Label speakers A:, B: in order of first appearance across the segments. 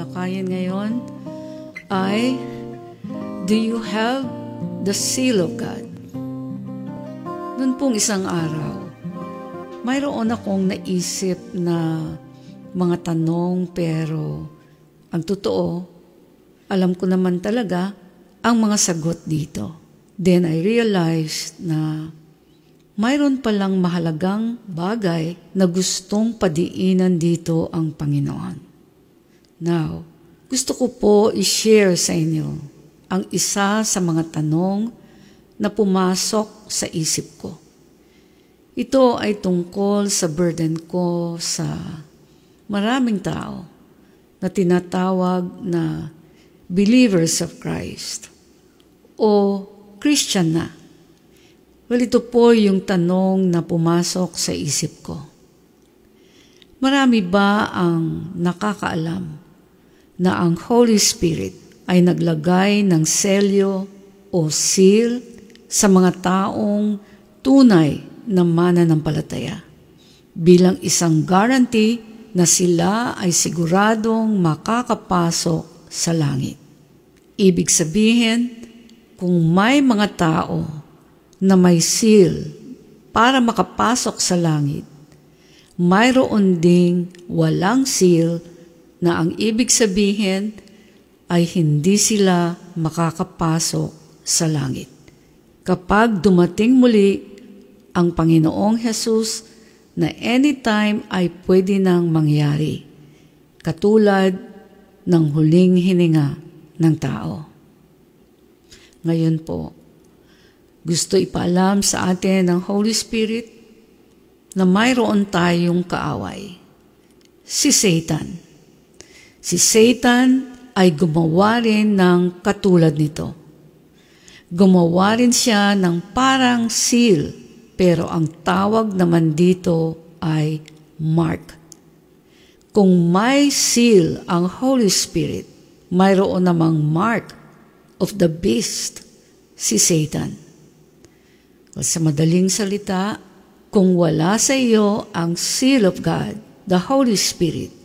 A: tatalakayin ngayon ay Do you have the seal of God? Noon pong isang araw, mayroon akong naisip na mga tanong pero ang totoo, alam ko naman talaga ang mga sagot dito. Then I realized na mayroon palang mahalagang bagay na gustong padiinan dito ang Panginoon. Now, gusto ko po i-share sa inyo ang isa sa mga tanong na pumasok sa isip ko. Ito ay tungkol sa burden ko sa maraming tao na tinatawag na believers of Christ o Christian na. Well, ito po yung tanong na pumasok sa isip ko. Marami ba ang nakakaalam na ang Holy Spirit ay naglagay ng selyo o seal sa mga taong tunay na mananampalataya bilang isang guarantee na sila ay siguradong makakapasok sa langit. Ibig sabihin, kung may mga tao na may seal para makapasok sa langit, mayroon ding walang seal na ang ibig sabihin ay hindi sila makakapasok sa langit. Kapag dumating muli ang Panginoong Hesus na anytime ay pwede nang mangyari, katulad ng huling hininga ng tao. Ngayon po, gusto ipaalam sa atin ng Holy Spirit na mayroon tayong kaaway. Si Satan. Si Satan ay gumawa rin ng katulad nito. Gumawa rin siya ng parang seal, pero ang tawag naman dito ay mark. Kung may seal ang Holy Spirit, mayroon namang mark of the beast, si Satan. Sa madaling salita, kung wala sa iyo ang seal of God, the Holy Spirit,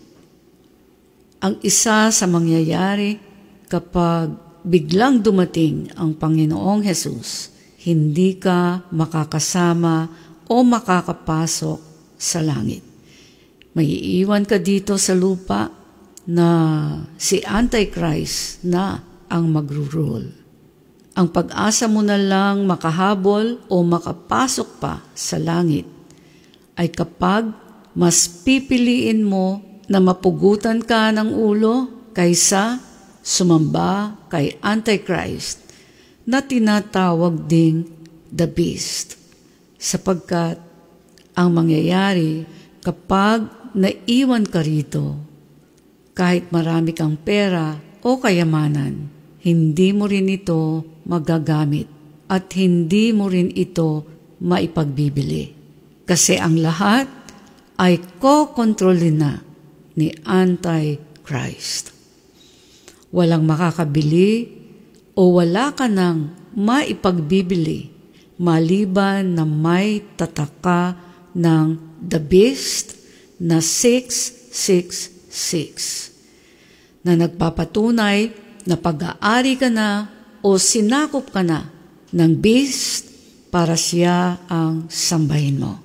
A: ang isa sa mangyayari kapag biglang dumating ang Panginoong Hesus, hindi ka makakasama o makakapasok sa langit. May iiwan ka dito sa lupa na si Antichrist na ang magro-rule. Ang pag-asa mo na lang makahabol o makapasok pa sa langit ay kapag mas pipiliin mo na mapugutan ka ng ulo kaysa sumamba kay Antichrist na tinatawag ding the beast. Sapagkat ang mangyayari kapag naiwan ka rito, kahit marami kang pera o kayamanan, hindi mo rin ito magagamit at hindi mo rin ito maipagbibili. Kasi ang lahat ay kokontrolin na ni Antichrist walang makakabili o wala ka nang maipagbibili maliban na may tataka ng the beast na 666 na nagpapatunay na pag-aari ka na o sinakop ka na ng beast para siya ang sambahin mo.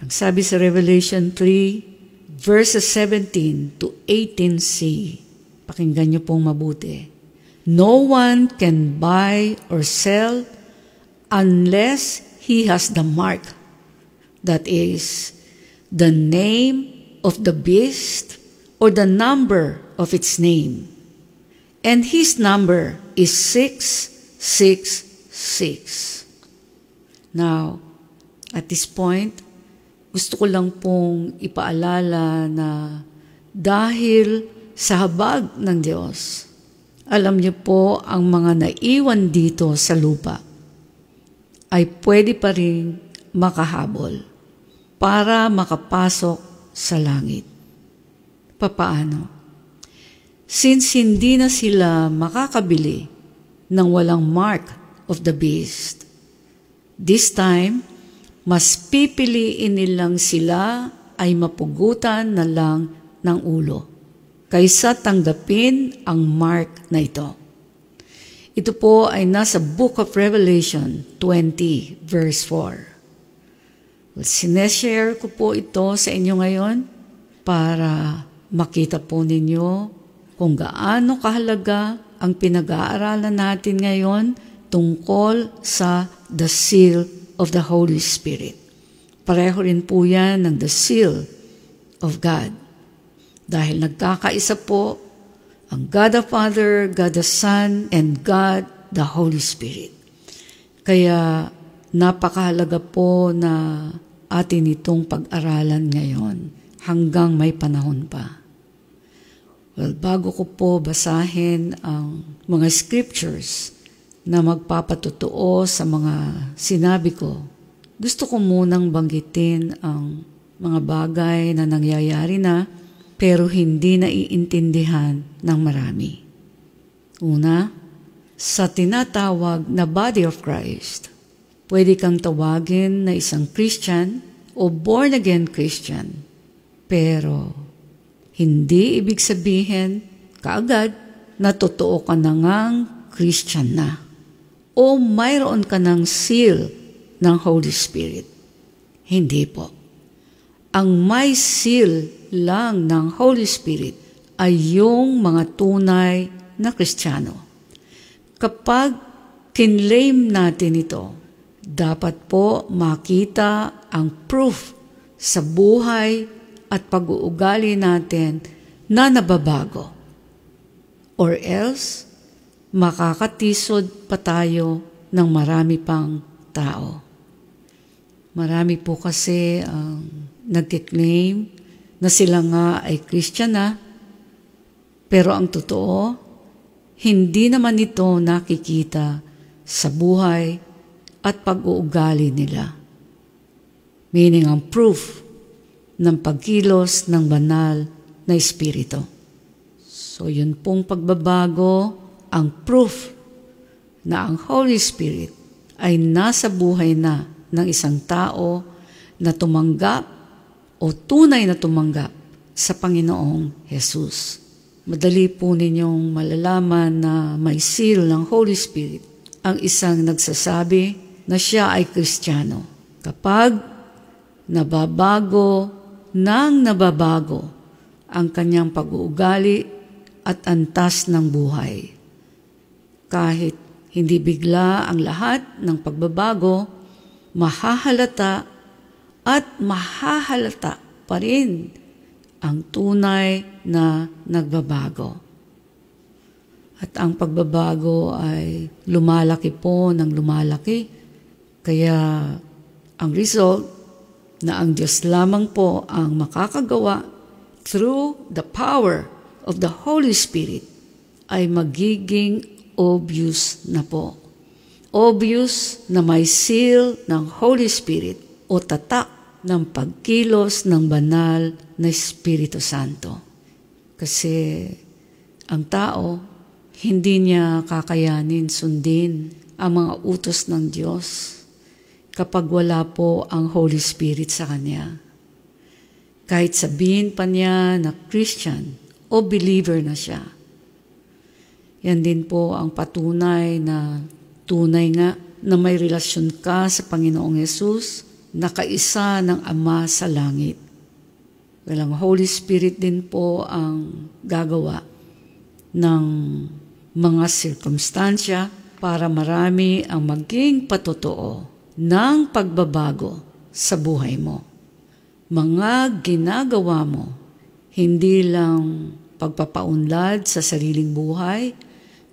A: Ang sabi sa Revelation 3, verses 17 to 18c, Pakinggan niyo pong mabuti. No one can buy or sell unless he has the mark. That is, the name of the beast or the number of its name. And his number is 666. Now, at this point, gusto ko lang pong ipaalala na dahil sa habag ng Diyos. Alam niyo po, ang mga naiwan dito sa lupa ay pwede pa rin makahabol para makapasok sa langit. Papaano? Since hindi na sila makakabili ng walang mark of the beast, this time, mas pipiliin nilang sila ay mapugutan na lang ng ulo kaysa tanggapin ang mark na ito. Ito po ay nasa Book of Revelation 20 verse 4. Well, sineshare ko po ito sa inyo ngayon para makita po ninyo kung gaano kahalaga ang pinag-aaralan natin ngayon tungkol sa the seal of the Holy Spirit. Pareho rin po yan ng the seal of God. Dahil nagkakaisa po ang God the Father, God the Son, and God the Holy Spirit. Kaya napakahalaga po na atin itong pag-aralan ngayon hanggang may panahon pa. Well, bago ko po basahin ang mga scriptures na magpapatotoo sa mga sinabi ko, gusto ko munang banggitin ang mga bagay na nangyayari na pero hindi naiintindihan ng marami. Una, sa tinatawag na body of Christ, pwede kang tawagin na isang Christian o born-again Christian. Pero hindi ibig sabihin kaagad na totoo ka na ngang Christian na o mayroon ka ng seal ng Holy Spirit. Hindi po. Ang may seal lang ng Holy Spirit ay yung mga tunay na Kristiyano. Kapag kinlaim natin ito, dapat po makita ang proof sa buhay at pag-uugali natin na nababago. Or else, makakatisod pa tayo ng marami pang tao. Marami po kasi ang nagkiklaim na sila nga ay Christian na, pero ang totoo, hindi naman ito nakikita sa buhay at pag-uugali nila. Meaning ang proof ng pagkilos ng banal na espiritu. So yun pong pagbabago, ang proof na ang Holy Spirit ay nasa buhay na ng isang tao na tumanggap o tunay na tumanggap sa Panginoong Jesus. Madali po ninyong malalaman na may seal ng Holy Spirit ang isang nagsasabi na siya ay Kristiyano. Kapag nababago nang nababago ang kanyang pag-uugali at antas ng buhay. Kahit hindi bigla ang lahat ng pagbabago, mahahalata at mahahalata pa rin ang tunay na nagbabago. At ang pagbabago ay lumalaki po ng lumalaki. Kaya ang result na ang Diyos lamang po ang makakagawa through the power of the Holy Spirit ay magiging obvious na po. Obvious na may seal ng Holy Spirit o tatak ng pagkilos ng banal na Espiritu Santo. Kasi ang tao, hindi niya kakayanin sundin ang mga utos ng Diyos kapag wala po ang Holy Spirit sa Kanya. Kahit sabihin pa niya na Christian o believer na siya. Yan din po ang patunay na tunay nga na may relasyon ka sa Panginoong Yesus nakaisa ng Ama sa langit. Walang Holy Spirit din po ang gagawa ng mga sirkumstansya para marami ang maging patotoo ng pagbabago sa buhay mo. Mga ginagawa mo, hindi lang pagpapaunlad sa sariling buhay,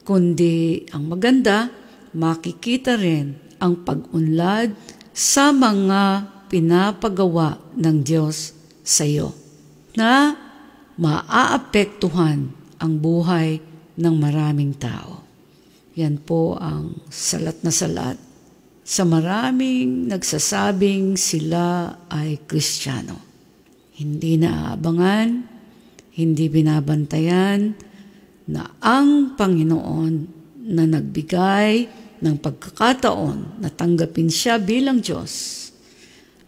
A: kundi ang maganda, makikita rin ang pag-unlad sa mga pinapagawa ng Diyos sa iyo na maaapektuhan ang buhay ng maraming tao. Yan po ang salat na salat sa maraming nagsasabing sila ay Kristiyano. Hindi naaabangan, hindi binabantayan na ang Panginoon na nagbigay ng pagkakataon na tanggapin siya bilang Diyos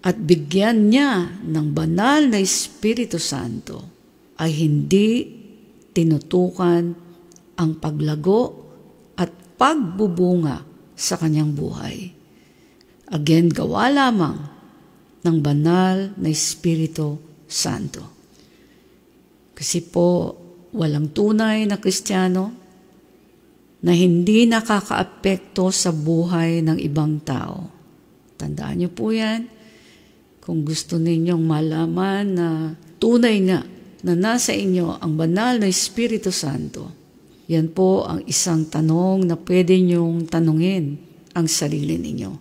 A: at bigyan niya ng banal na Espiritu Santo ay hindi tinutukan ang paglago at pagbubunga sa kanyang buhay. Again, gawa lamang ng banal na Espiritu Santo. Kasi po, walang tunay na Kristiyano na hindi nakakaapekto sa buhay ng ibang tao. Tandaan niyo po yan. Kung gusto ninyong malaman na tunay nga na nasa inyo ang banal na Espiritu Santo, yan po ang isang tanong na pwede niyong tanungin ang sarili ninyo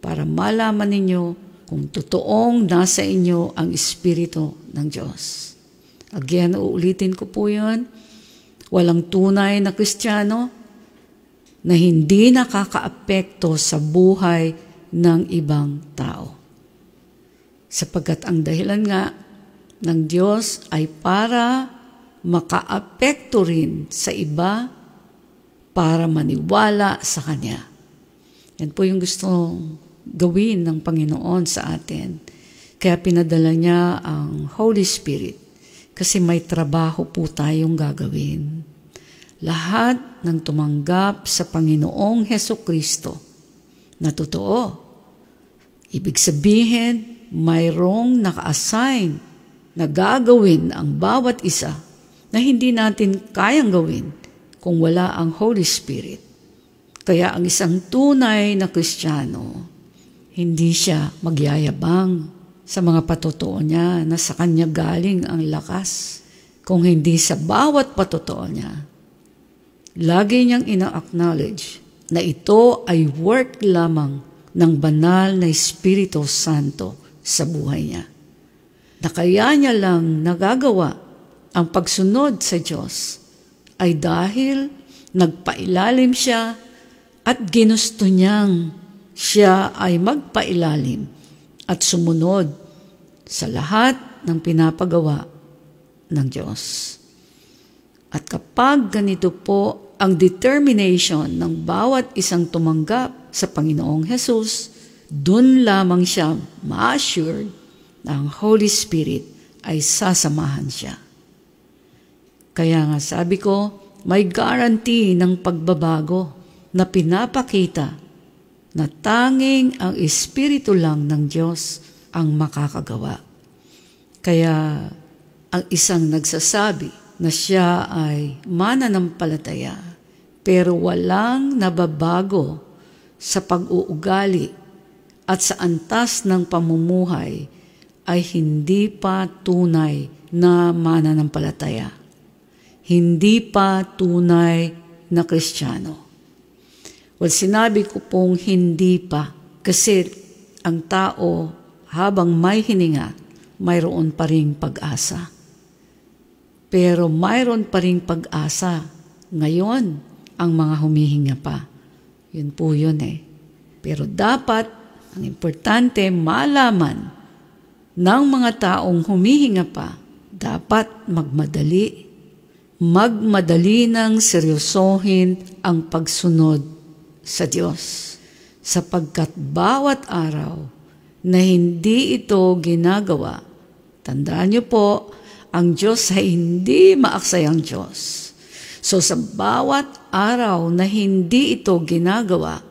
A: para malaman ninyo kung totoong nasa inyo ang Espiritu ng Diyos. Again, uulitin ko po yun. Walang tunay na Kristiyano na hindi nakakaapekto sa buhay ng ibang tao. Sapagkat ang dahilan nga ng Diyos ay para makaapekto rin sa iba para maniwala sa Kanya. Yan po yung gusto gawin ng Panginoon sa atin. Kaya pinadala niya ang Holy Spirit kasi may trabaho po tayong gagawin. Lahat ng tumanggap sa Panginoong Heso Kristo na totoo. Ibig sabihin, mayroong naka-assign na gagawin ang bawat isa na hindi natin kayang gawin kung wala ang Holy Spirit. Kaya ang isang tunay na Kristiyano, hindi siya magyayabang sa mga patotoo niya na sa kanya galing ang lakas, kung hindi sa bawat patotoo niya. Lagi niyang ina-acknowledge na ito ay work lamang ng banal na Espiritu Santo sa buhay niya na kaya niya lang nagagawa ang pagsunod sa Diyos ay dahil nagpailalim siya at ginusto niyang siya ay magpailalim at sumunod sa lahat ng pinapagawa ng Diyos. At kapag ganito po ang determination ng bawat isang tumanggap sa Panginoong Hesus, dun lamang siya ma-assured na ang Holy Spirit ay sasamahan siya. Kaya nga sabi ko, may guarantee ng pagbabago na pinapakita na tanging ang Espiritu lang ng Diyos ang makakagawa. Kaya ang isang nagsasabi na siya ay mananampalataya pero walang nababago sa pag-uugali at sa antas ng pamumuhay ay hindi pa tunay na mananampalataya. Hindi pa tunay na kristyano. Well, sinabi ko pong hindi pa kasi ang tao habang may hininga, mayroon pa ring pag-asa. Pero mayroon pa ring pag-asa ngayon ang mga humihinga pa. Yun po yun eh. Pero dapat, ang importante, malaman ng mga taong humihinga pa, dapat magmadali. Magmadali ng seryosohin ang pagsunod sa Diyos. Sapagkat bawat araw na hindi ito ginagawa, tandaan niyo po, ang Diyos ay hindi maaksayang Diyos. So sa bawat araw na hindi ito ginagawa,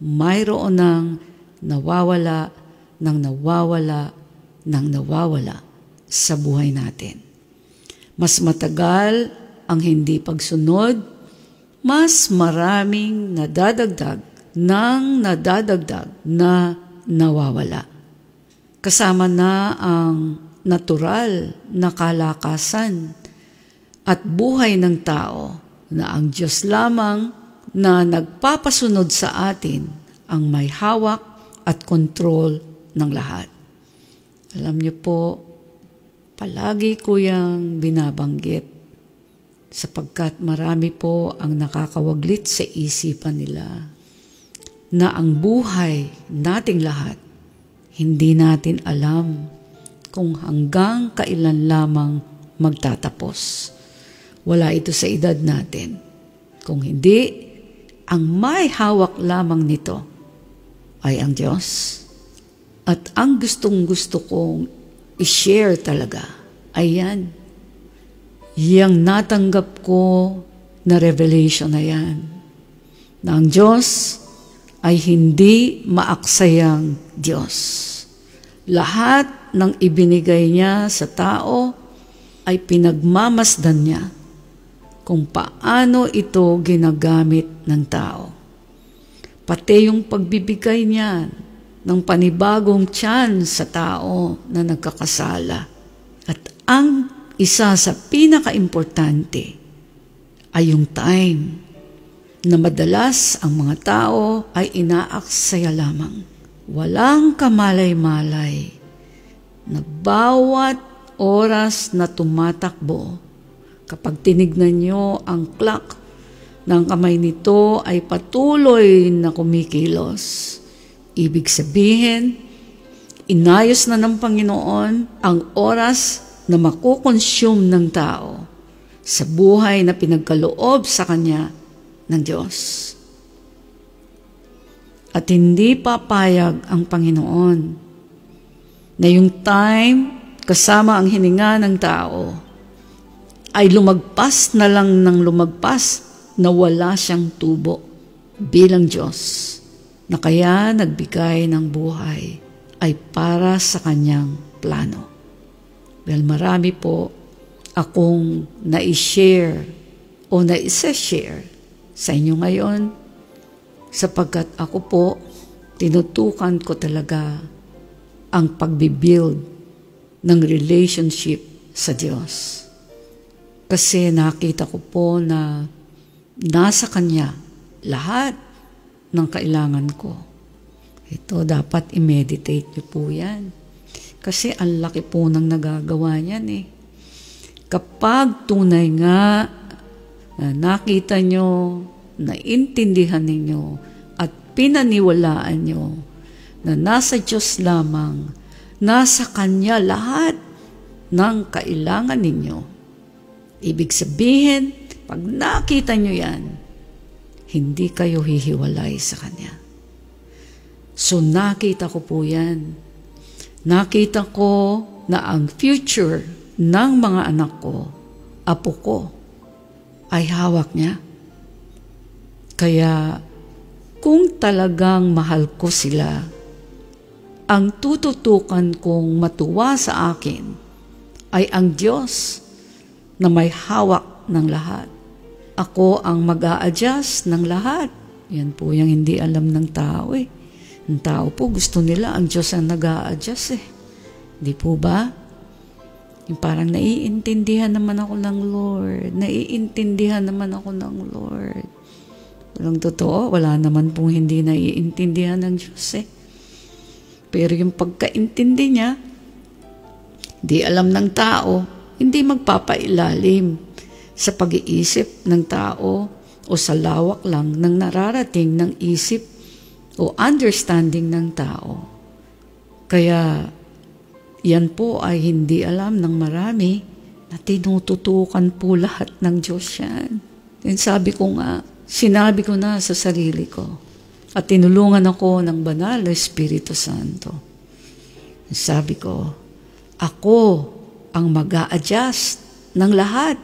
A: mayroon ng nawawala, ng nawawala, nang nawawala sa buhay natin. Mas matagal ang hindi pagsunod, mas maraming nadadagdag ng nadadagdag na nawawala. Kasama na ang natural na kalakasan at buhay ng tao na ang Diyos lamang na nagpapasunod sa atin ang may hawak at kontrol ng lahat. Alam niyo po, palagi ko yang binabanggit sapagkat marami po ang nakakawaglit sa isipan nila na ang buhay nating lahat, hindi natin alam kung hanggang kailan lamang magtatapos. Wala ito sa edad natin. Kung hindi, ang may hawak lamang nito ay ang Diyos. At ang gustong gusto kong i-share talaga ay yan. Yang natanggap ko na revelation na yan. Na ang Diyos ay hindi maaksayang Diyos. Lahat ng ibinigay niya sa tao ay pinagmamasdan niya kung paano ito ginagamit ng tao. Pati yung pagbibigay niya ng panibagong tiyan sa tao na nagkakasala. At ang isa sa pinakaimportante ay yung time na madalas ang mga tao ay inaaksaya lamang. Walang kamalay-malay na bawat oras na tumatakbo, kapag tinignan nyo ang clock ng kamay nito ay patuloy na kumikilos. Ibig sabihin, inayos na ng Panginoon ang oras na makukonsume ng tao sa buhay na pinagkaloob sa Kanya ng Diyos. At hindi papayag ang Panginoon na yung time kasama ang hininga ng tao ay lumagpas na lang ng lumagpas na wala siyang tubo bilang Diyos na kaya nagbigay ng buhay ay para sa kanyang plano. Well, marami po akong na-share o na-share sa inyo ngayon sapagkat ako po tinutukan ko talaga ang pagbibuild ng relationship sa Diyos. Kasi nakita ko po na nasa Kanya lahat ng kailangan ko. Ito, dapat i-meditate niyo po yan. Kasi ang laki po ng nagagawa niyan eh. Kapag tunay nga na nakita nyo, naintindihan ninyo, at pinaniwalaan nyo na nasa Diyos lamang, nasa Kanya lahat ng kailangan ninyo. Ibig sabihin, pag nakita nyo yan, hindi kayo hihiwalay sa Kanya. So nakita ko po yan. Nakita ko na ang future ng mga anak ko, apo ko, ay hawak niya. Kaya kung talagang mahal ko sila, ang tututukan kong matuwa sa akin ay ang Diyos na may hawak ng lahat. Ako ang mag adjust ng lahat. Yan po yung hindi alam ng tao eh. Ang tao po gusto nila ang Diyos ang nag adjust eh. Di po ba? Yung parang naiintindihan naman ako ng Lord. Naiintindihan naman ako ng Lord. Walang totoo, wala naman pong hindi naiintindihan ng Diyos eh. Pero yung pagkaintindi niya, di alam ng tao, hindi magpapailalim sa pag-iisip ng tao o sa lawak lang ng nararating ng isip o understanding ng tao. Kaya yan po ay hindi alam ng marami na tinututukan po lahat ng Diyos yan. Yan sabi ko nga, sinabi ko na sa sarili ko at tinulungan ako ng banal na Espiritu Santo. Sabi ko, ako ang mag adjust ng lahat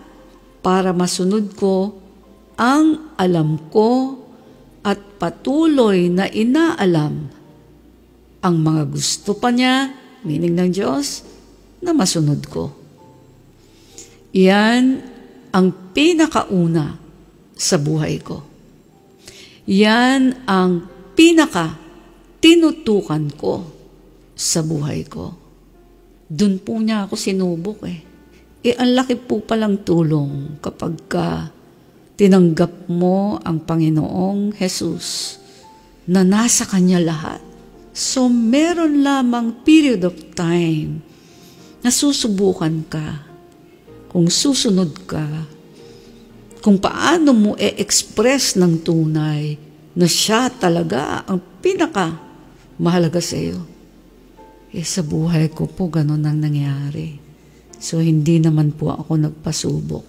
A: para masunod ko ang alam ko at patuloy na inaalam ang mga gusto pa niya, meaning ng Diyos, na masunod ko. Yan ang pinakauna sa buhay ko. Yan ang pinaka tinutukan ko sa buhay ko. Doon po niya ako sinubok eh. Eh, ang laki po palang tulong kapag ka tinanggap mo ang Panginoong Jesus na nasa Kanya lahat. So, meron lamang period of time na susubukan ka kung susunod ka, kung paano mo e-express ng tunay na siya talaga ang pinaka mahalaga sa iyo. Eh, sa buhay ko po, ganun ang nangyari. So, hindi naman po ako nagpasubok.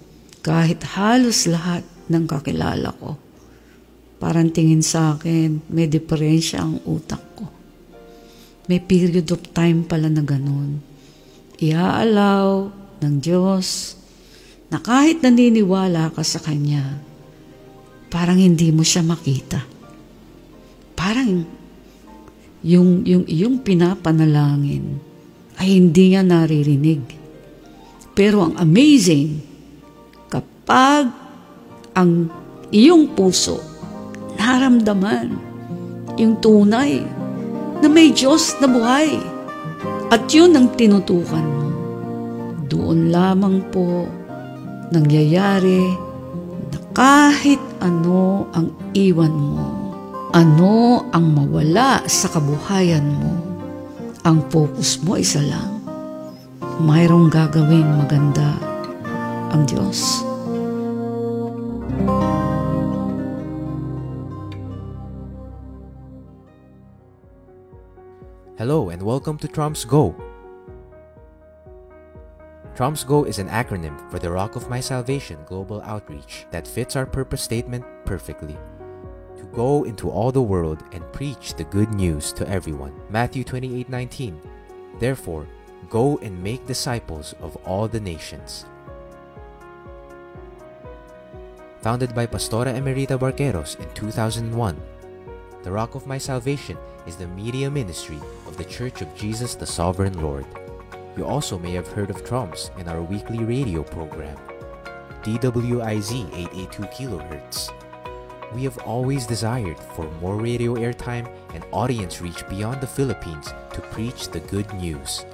A: Kahit halos lahat ng kakilala ko. Parang tingin sa akin, may diferensya ang utak ko. May period of time pala na ganun. Iaalaw ng Diyos na kahit naniniwala ka sa Kanya, parang hindi mo siya makita. Parang yung, yung iyong pinapanalangin ay hindi niya naririnig. Pero ang amazing, kapag ang iyong puso. Naramdaman yung tunay na may Diyos na buhay. At yun ang tinutukan mo, doon lamang po nangyayari na kahit ano ang iwan mo, ano ang mawala sa kabuhayan mo, ang focus mo isa lang. Mayroong gagawing maganda
B: And welcome to Trumps Go, Trumps Go is an acronym for the Rock of My Salvation Global Outreach that fits our purpose statement perfectly. To go into all the world and preach the good news to everyone. Matthew 28:19. Therefore, go and make disciples of all the nations. Founded by Pastora Emerita Barqueros in 2001, the Rock of My Salvation is the media ministry of the Church of Jesus the Sovereign Lord. You also may have heard of Trumps in our weekly radio program, DWIZ 882 kHz. We have always desired for more radio airtime and audience reach beyond the Philippines to preach the good news.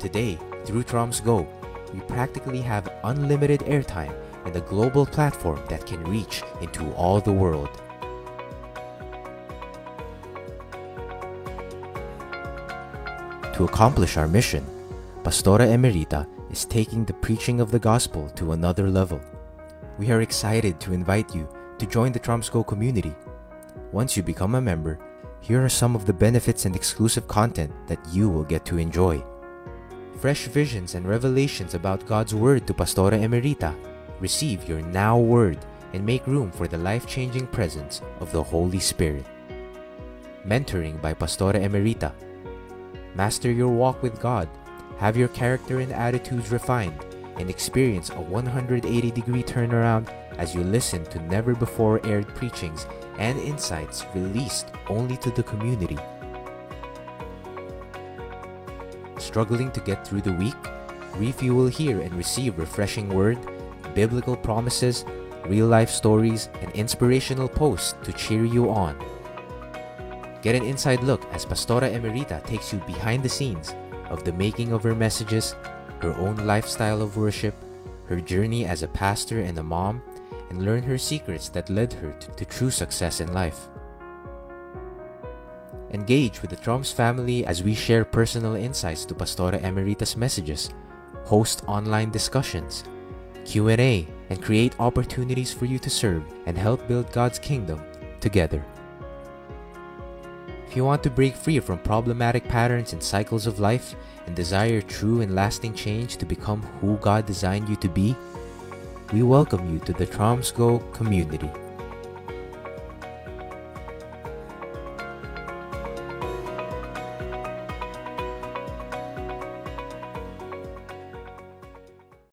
B: Today, through Trumps Go, we practically have unlimited airtime and a global platform that can reach into all the world. To accomplish our mission, Pastora Emerita is taking the preaching of the gospel to another level. We are excited to invite you to join the Tromsco community. Once you become a member, here are some of the benefits and exclusive content that you will get to enjoy. Fresh visions and revelations about God's Word to Pastora Emerita. Receive your now word and make room for the life changing presence of the Holy Spirit. Mentoring by Pastora Emerita. Master your walk with God have your character and attitudes refined, and experience a 180 degree turnaround as you listen to never before aired preachings and insights released only to the community. Struggling to get through the week? Refuel here and receive refreshing word, biblical promises, real life stories, and inspirational posts to cheer you on. Get an inside look as Pastora Emerita takes you behind the scenes of the making of her messages, her own lifestyle of worship, her journey as a pastor and a mom, and learn her secrets that led her to, to true success in life. Engage with the Trumps family as we share personal insights to Pastora Emerita's messages, host online discussions, Q&A, and create opportunities for you to serve and help build God's kingdom together. If you want to break free from problematic patterns and cycles of life and desire true and lasting change to become who God designed you to be, we welcome you to the Tromsgo community.